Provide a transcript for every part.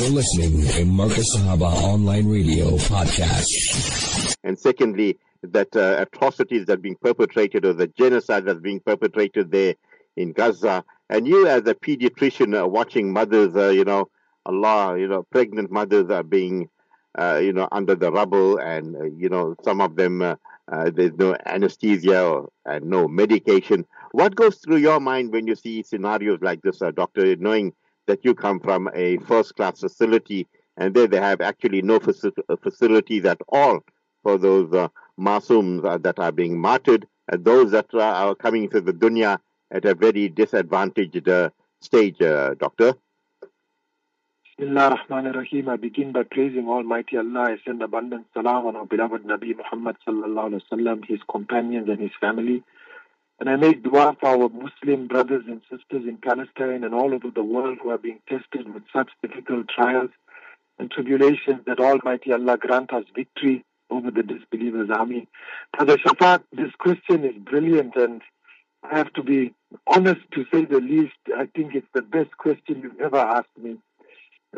You're listening to Markaz Sahaba Online Radio Podcast. And secondly, that uh, atrocities that are being perpetrated or the genocide that's being perpetrated there in Gaza. And you, as a pediatrician, uh, watching mothers, uh, you know, Allah, you know, pregnant mothers are being, uh, you know, under the rubble, and uh, you know, some of them uh, there's no anesthesia or, and no medication. What goes through your mind when you see scenarios like this, doctor, knowing that you come from a first-class facility, and there they have actually no faci- facilities at all for those uh, masums uh, that are being martyred, and those that uh, are coming to the dunya at a very disadvantaged uh, stage, uh, Doctor? Bismillah ar-Rahman. I begin by praising Almighty Allah. I send abundant salam on our beloved Nabi Muhammad sallallahu alaihi wasallam, his companions and his family. And I make dua for our Muslim brothers and sisters in Palestine and all over the world who are being tested with such difficult trials and tribulations that Almighty Allah grant us victory over the disbelievers' army. Brother Shafaat, this question is brilliant and I have to be honest to say the least. I think it's the best question you've ever asked me.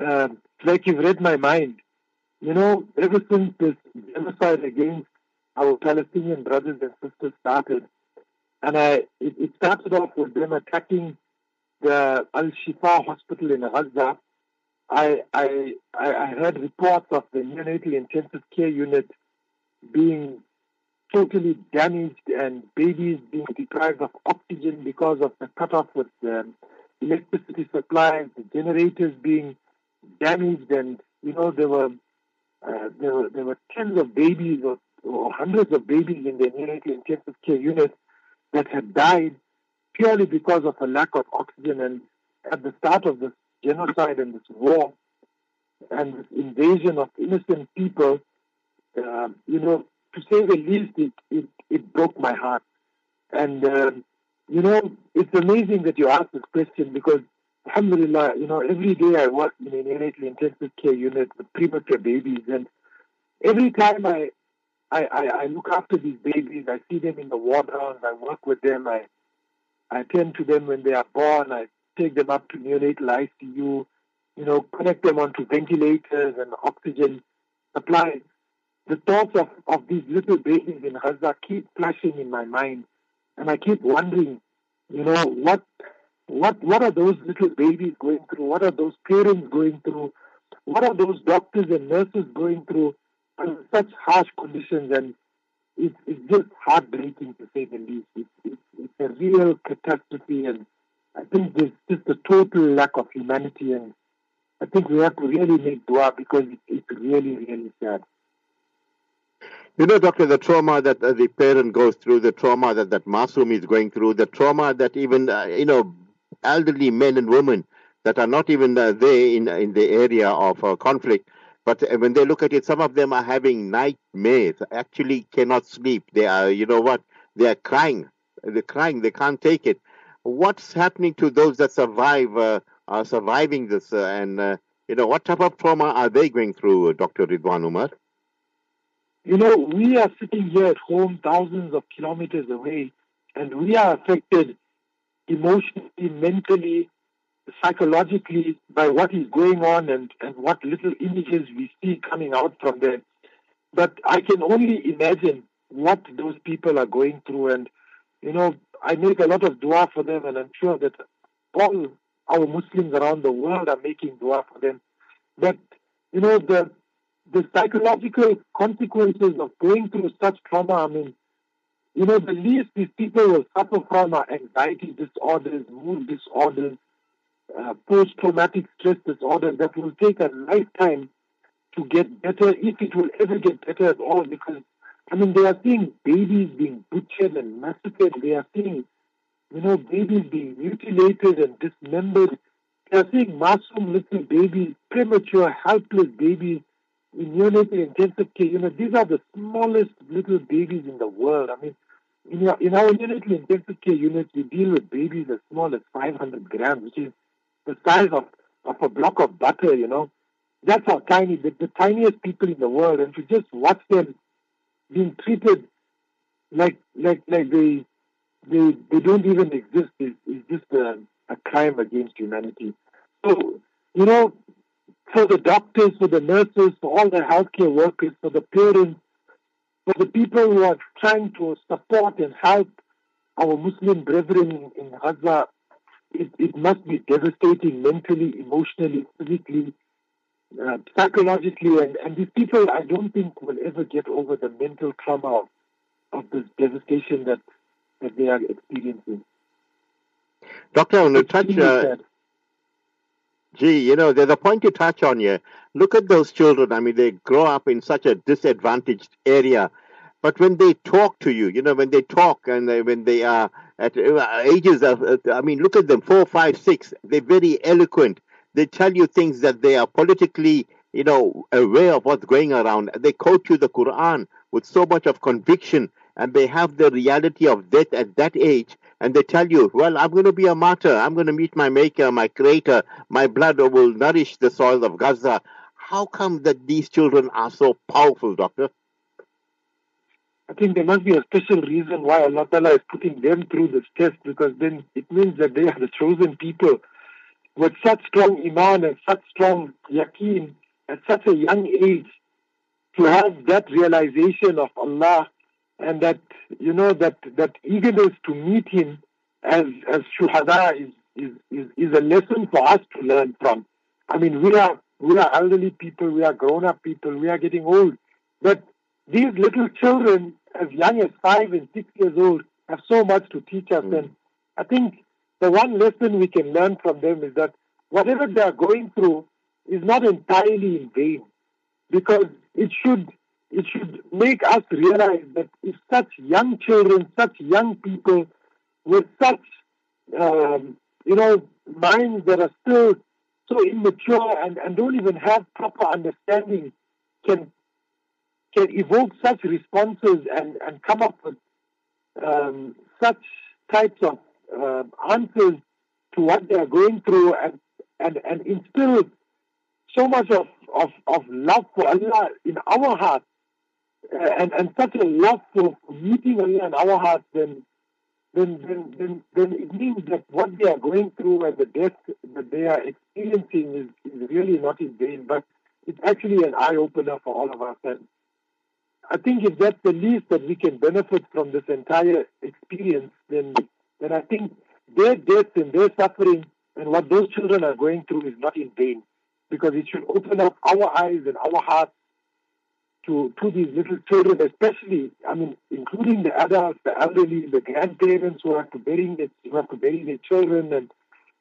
Uh, like you've read my mind. You know, ever since this genocide against our Palestinian brothers and sisters started, and I, it, it started off with them attacking the Al Shifa hospital in Gaza. I, I, I heard reports of the neonatal intensive care unit being totally damaged and babies being deprived of oxygen because of the cutoff with the electricity supplies, the generators being damaged, and you know there were uh, there were there were tens of babies or, or hundreds of babies in the neonatal intensive care unit that had died purely because of a lack of oxygen. And at the start of this genocide and this war and this invasion of innocent people, uh, you know, to say the least, it, it, it broke my heart. And, uh, you know, it's amazing that you ask this question because, alhamdulillah, you know, every day I work in an neonatal intensive care unit with premature babies. And every time I, I, I, I look after these babies, I see them in the ward rounds, I work with them, I, I attend to them when they are born, I take them up to neonatal ICU, you know, connect them onto ventilators and oxygen supplies the thoughts of, of these little babies in Gaza keep flashing in my mind. And I keep wondering, you know, what what what are those little babies going through? What are those parents going through? What are those doctors and nurses going through such harsh conditions? And it's, it's just heartbreaking to say the least. It's, it's, a real catastrophe, and I think there's just a total lack of humanity. And I think we have to really make dua because it, it's really, really sad. You know, doctor, the trauma that uh, the parent goes through, the trauma that that Masum is going through, the trauma that even, uh, you know, elderly men and women that are not even uh, there in, in the area of uh, conflict, but uh, when they look at it, some of them are having nightmares, actually cannot sleep. They are, you know what, they are crying. They're crying, they can't take it. What's happening to those that survive, uh, are surviving this, and, you know, what type of trauma are they going through, Dr. Ridwaan Omar? You know, we are sitting here at home thousands of kilometers away, and we are affected emotionally, mentally, psychologically by what is going on and, and what little images we see coming out from there. But I can only imagine what those people are going through. And, you know, I make a lot of dua for them, and I'm sure that all our Muslims around the world are making dua for them. But, you know, the the psychological consequences of going through such trauma, I mean, you know, the least these people will suffer from are anxiety disorders, mood disorders, uh, post traumatic stress disorder that will take a lifetime to get better, if it will ever get better at all, because, I mean, they are seeing babies being butchered and massacred. They are seeing, you know, babies being mutilated and dismembered. They are seeing masum little babies, premature, helpless babies in neonatal intensive care, you know, these are the smallest little babies in the world. I mean, in our, in our neonatal intensive care units, we deal with babies as small as 500 grams, which is the size of, of a block of butter, you know. That's how tiny, the, the tiniest people in the world. And to just watch them being treated like like like they they they don't even exist is, is just a, a crime against humanity. So, you know, for the doctors, for the nurses, for all the healthcare workers, for the parents, for the people who are trying to support and help our Muslim brethren in Gaza, it, it must be devastating mentally, emotionally, physically, uh, psychologically. And, and these people, I don't think, will ever get over the mental trauma of, of this devastation that, that they are experiencing. Doctor, I want to touch. Uh, gee, you know, there's a point to touch on here. Look at those children. I mean, they grow up in such a disadvantaged area. But when they talk to you, you know, when they talk and they, when they are at uh, ages of, uh, I mean, look at them, four, five, six, they're very eloquent. They tell you things that they are politically, you know, aware of what's going around. They quote you the Quran with so much of conviction and they have the reality of death at that age and they tell you, well, I'm going to be a martyr. I'm going to meet my maker, my creator. My blood will nourish the soil of Gaza. How come that these children are so powerful, doctor? I think there must be a special reason why Allah Ta'ala is putting them through this test because then it means that they are the chosen people with such strong iman and such strong yaqeen at such a young age to have that realization of Allah and that you know that that eagerness to meet him as as shuhada is is, is, is a lesson for us to learn from. I mean we are we are elderly people, we are grown up people, we are getting old. But these little children as young as five and six years old have so much to teach us mm. and I think the one lesson we can learn from them is that whatever they are going through is not entirely in vain because it should it should make us realize that if such young children, such young people with such, um, you know, minds that are still so immature and, and don't even have proper understanding can can evoke such responses and, and come up with um, such types of uh, answers to what they are going through and, and, and instill so much of, of, of love for Allah in our hearts uh, and, and such a love for meeting Allah in our hearts, then, then, then, then, then it means that what they are going through and the death that they are experiencing is, is really not in vain, but it's actually an eye opener for all of us. And I think if that's the least that we can benefit from this entire experience, then, then I think their death and their suffering and what those children are going through is not in vain because it should open up our eyes and our hearts to, to these little children, especially, I mean, including the adults, the elderly, the grandparents who have to bury their, who have to bury their children, and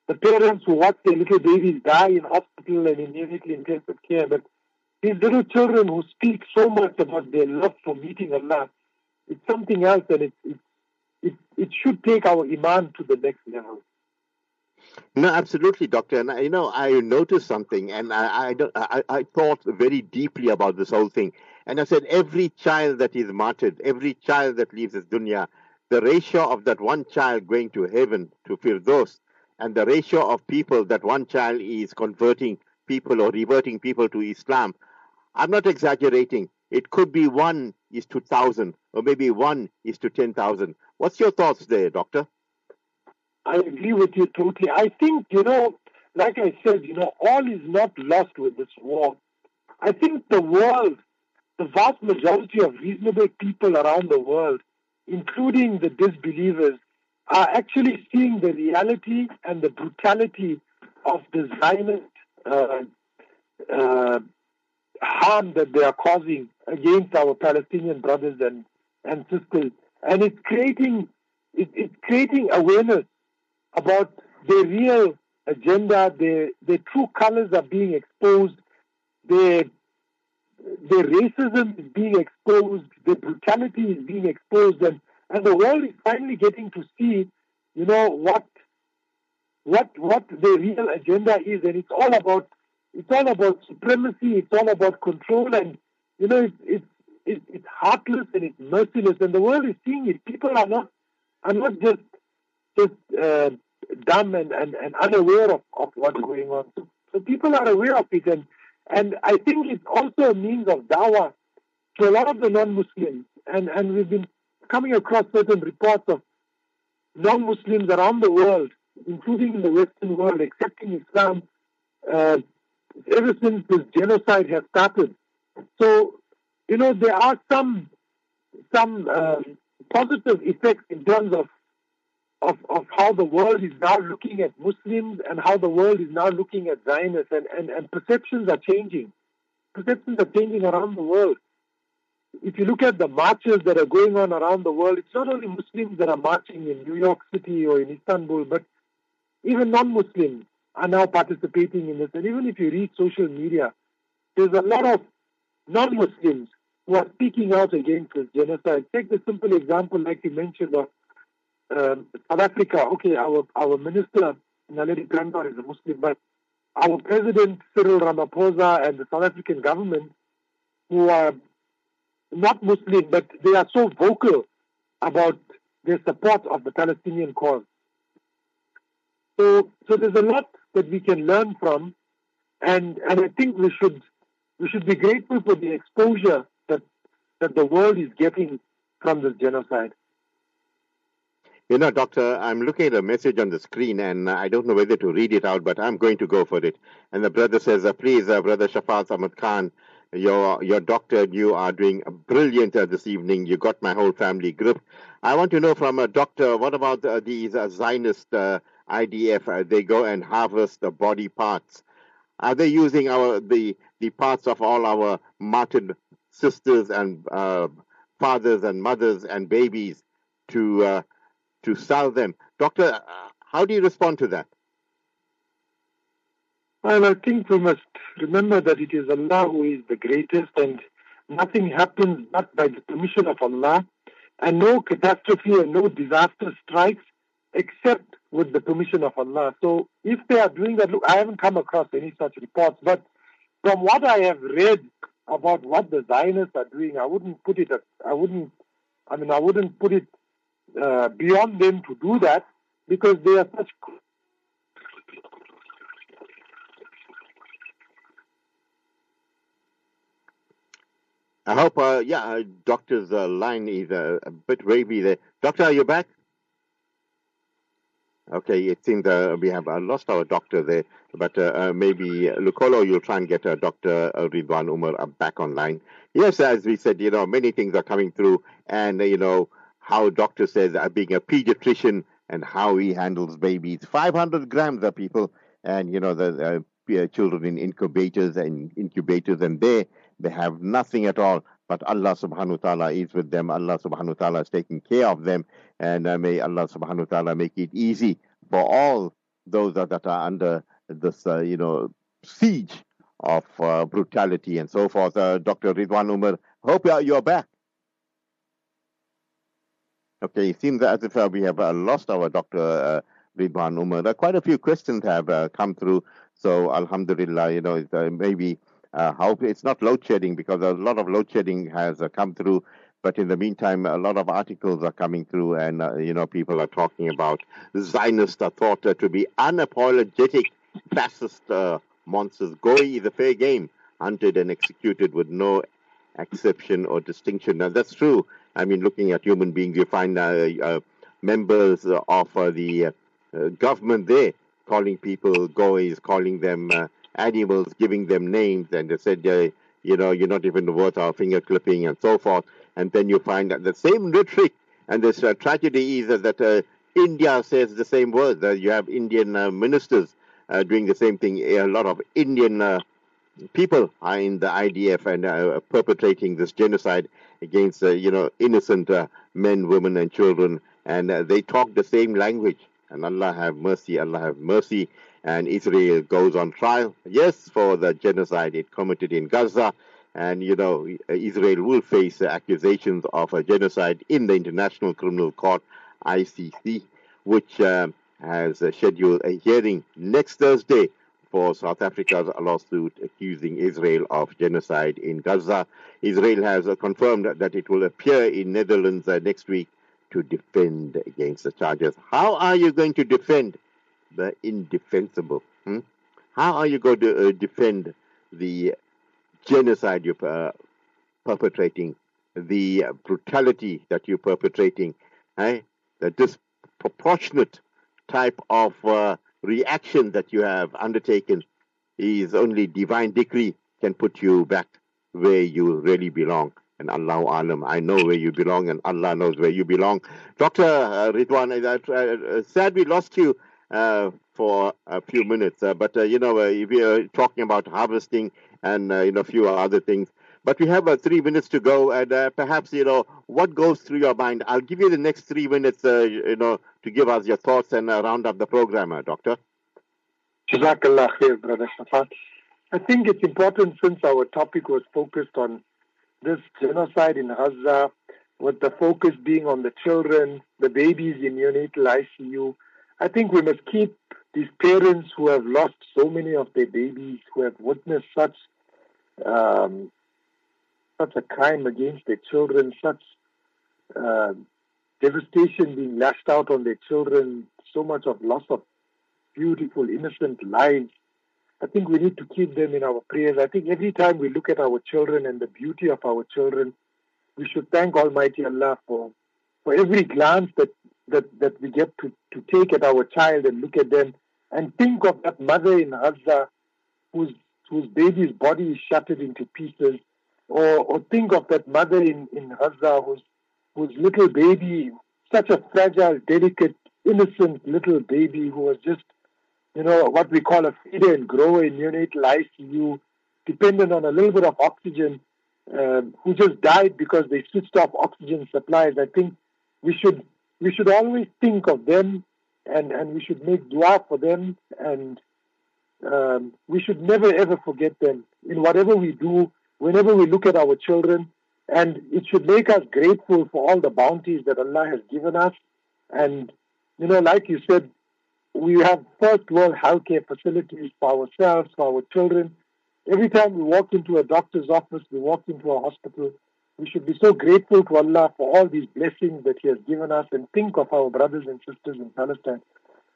the parents who watch their little babies die in hospital and in intensive care. But these little children who speak so much about their love for meeting Allah, it's something else, and it, it, it, it should take our iman to the next level. No, absolutely, doctor. And you know, I noticed something, and I, I, I, I thought very deeply about this whole thing. And I said, every child that is martyred, every child that leaves this dunya, the ratio of that one child going to heaven, to Firdaus, and the ratio of people that one child is converting people or reverting people to Islam, I'm not exaggerating. It could be one is to thousand, or maybe one is to ten thousand. What's your thoughts there, doctor? I agree with you totally. I think, you know, like I said, you know, all is not lost with this war. I think the world, the vast majority of reasonable people around the world, including the disbelievers, are actually seeing the reality and the brutality of the Zionist uh, uh, harm that they are causing against our Palestinian brothers and, and sisters. And it's creating, it, it's creating awareness about their real agenda, their, their true colors are being exposed, their, their racism is being exposed, their brutality is being exposed, and, and the world is finally getting to see, you know, what what what their real agenda is, and it's all about it's all about supremacy, it's all about control, and you know, it's it's it's, it's heartless and it's merciless, and the world is seeing it. People are not are not just just uh, dumb and, and, and unaware of, of what's going on. So, so people are aware of it. And, and I think it's also a means of dawah to a lot of the non-Muslims. And, and we've been coming across certain reports of non-Muslims around the world, including in the Western world, accepting Islam, uh, ever since this genocide has started. So, you know, there are some some um, positive effects in terms of, of of how the world is now looking at Muslims and how the world is now looking at Zionists, and, and, and perceptions are changing. Perceptions are changing around the world. If you look at the marches that are going on around the world, it's not only Muslims that are marching in New York City or in Istanbul, but even non-Muslims are now participating in this. And even if you read social media, there's a lot of non-Muslims who are speaking out against this genocide. Take the simple example, like you mentioned, of um, South Africa. Okay, our our minister Naledi Pandor is a Muslim, but our president Cyril Ramaphosa and the South African government, who are not Muslim, but they are so vocal about their support of the Palestinian cause. So, so there's a lot that we can learn from, and and I think we should we should be grateful for the exposure that that the world is getting from this genocide. You know, Doctor, I'm looking at a message on the screen and I don't know whether to read it out, but I'm going to go for it. And the brother says, uh, please, uh, Brother Shafaat Ahmed Khan, your your doctor and you are doing brilliant uh, this evening. You got my whole family grip. I want to know from a doctor, what about uh, these uh, Zionist uh, IDF? Uh, they go and harvest the body parts. Are they using our the the parts of all our martyred sisters and uh, fathers and mothers and babies to to sell them? Doctor, how do you respond to that? Well, I think we must remember that it is Allah who is the greatest and nothing happens but by the permission of Allah and no catastrophe and no disaster strikes except with the permission of Allah. So if they are doing that, look, I haven't come across any such reports, but from what I have read about what the Zionists are doing, I wouldn't put it, I wouldn't, I mean, I wouldn't put it uh, beyond them to do that because they are such I hope, uh, yeah, uh, doctor's uh, line is uh, a bit wavy there. Doctor, are you back? Okay, it seems uh, we have uh, lost our doctor there, but uh, uh, maybe uh, Lucolo, you'll try and get a Dr. Ridwaan Omar back online. Yes, as we said, you know, many things are coming through, and you know how doctor says being a pediatrician and how he handles babies, 500 grams of people, and you know the children in incubators and incubators, and they they have nothing at all, but Allah subhanahu wa ta'ala is with them. Allah subhanahu wa ta'ala is taking care of them. And uh, may Allah subhanahu wa ta'ala make it easy for all those that, are under this, uh, you know, siege of uh, brutality and so forth. Uh, Dr. Ridwaan Omar, hope you're back. Okay, it seems as if uh, we have uh, lost our Dr. Ridwaan Omar. quite a few questions have come through. So, Alhamdulillah, you know, maybe uh, how it's not load shedding because a lot of load shedding has uh, come through. But in the meantime, a lot of articles are coming through, and uh, you know people are talking about Zionists are thought to be unapologetic fascist uh, monsters. Goi is a fair game, hunted and executed with no exception or distinction. Now that's true. I mean, looking at human beings, you find uh, uh, members of the government there calling people goys, calling them animals, giving them names, and they said, uh, you know, you're not even worth our finger clipping and so forth. And then you find that the same rhetoric and this uh, tragedy is that uh, India says the same words. you have Indian uh, ministers uh, doing the same thing. A lot of Indian uh, people are in the IDF and perpetrating this genocide against, you know, innocent men, women, and children. And they talk the same language. And Allah have mercy, Allah have mercy and Israel goes on trial, yes, for the genocide it committed in Gaza. And, you know, Israel will face accusations of a genocide in the International Criminal Court, ICC, which um, has scheduled a hearing next Thursday for South Africa's lawsuit accusing Israel of genocide in Gaza. Israel has confirmed that it will appear in Netherlands uh, next week to defend against the charges. How are you going to defend the indefensible. Hmm? How are you going to uh, defend the genocide you're uh, perpetrating, the brutality that you're perpetrating, eh? the disproportionate type of uh, reaction that you have undertaken? Is only divine decree can put you back where you really belong. And Allah Alam, I know where you belong, and Allah knows where you belong. Dr. Uh, Ridwaan, uh, uh, sad we lost you uh, for a few minutes, uh, but uh, you know, uh, if you're talking about harvesting and uh, you know, a few other things. But we have uh, three minutes to go, and perhaps you know what goes through your mind. I'll give you the next three minutes, you know, to give us your thoughts and round up the program, Doctor. Jazakallah khair, brother Shafaat. I think it's important since our topic was focused on this genocide in Gaza, with the focus being on the children, the babies in neonatal ICU. I think we must keep these parents who have lost so many of their babies, who have witnessed such um, such a crime against their children, such uh, devastation being lashed out on their children, so much of loss of beautiful, innocent lives. I think we need to keep them in our prayers. I think every time we look at our children and the beauty of our children, we should thank Almighty Allah for for every glance that that, that we get to, to take at our child and look at them and think of that mother in Gaza whose whose baby's body is shattered into pieces, or or think of that mother in, in Gaza whose whose little baby, such a fragile, delicate, innocent little baby who was just you know, what we call a feeder and grower in neonatal ICU, dependent on a little bit of oxygen, um, who just died because they switched off oxygen supplies. I think we should we should always think of them, and and we should make dua for them, and um, we should never ever forget them in whatever we do. Whenever we look at our children, and it should make us grateful for all the bounties that Allah has given us. And you know, like you said, we have first world healthcare facilities for ourselves, for our children. Every time we walk into a doctor's office, we walk into a hospital, we should be so grateful to Allah for all these blessings that He has given us and think of our brothers and sisters in Palestine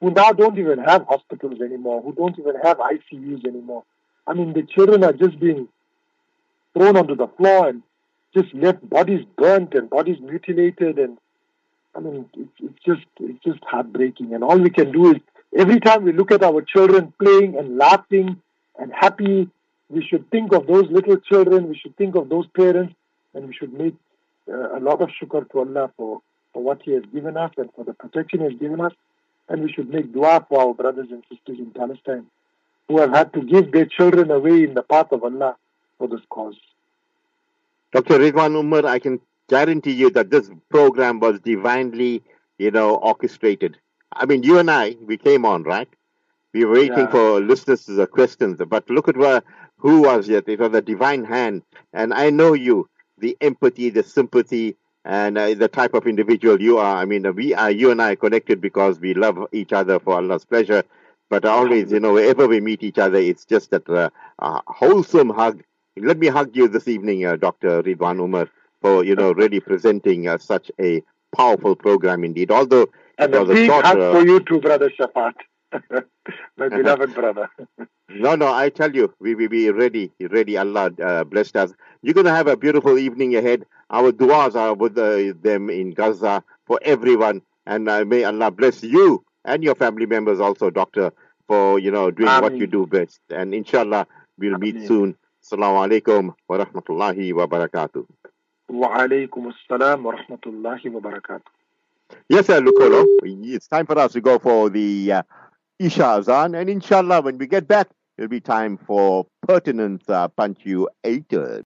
who now don't even have hospitals anymore, who don't even have ICUs anymore. I mean, the children are just being thrown onto the floor and just left bodies burnt and bodies mutilated and I mean, it's, it's just it's just heartbreaking. And all we can do is every time we look at our children playing and laughing and happy, we should think of those little children. We should think of those parents, and we should make uh, a lot of shukr to Allah for for what He has given us and for the protection He has given us. And we should make dua for our brothers and sisters in Palestine who have had to give their children away in the path of Allah for this cause. Dr. Ridwaan Omar, I can guarantee you that this program was divinely, you know, orchestrated. I mean, you and I, we came on, right? We were waiting yeah. for listeners' the questions, but look at where, who was it? It was a divine hand. And I know you, the empathy, the sympathy, and uh, the type of individual you are. I mean, we are, you and I are connected because we love each other for Allah's pleasure. But always, you know, wherever we meet each other, it's just that uh, wholesome hug. Let me hug you this evening, uh, Dr. Ridwaan Omar for you know really presenting uh, such a powerful program indeed. Although and a big short, hug uh, for you too, brother Shafaat, my beloved brother. No, no, I tell you, we we be ready, ready. Allah uh, blessed us. You're going to have a beautiful evening ahead. Our duas are with uh, them in Gaza for everyone, and uh, may Allah bless you and your family members also, Doctor, for you know doing Ameen. what you do best. And inshallah, we'll Ameen. meet soon. Assalamu alaikum wa rahmatullahi wa barakatuh. Wa alaikum assalam wa rahmatullahi wa barakatuh. Yes, sir, Lukolo. It's time for us to go for the. Uh, Isha Azan, and inshallah, when we get back, it'll be time for pertinent uh, punctuated.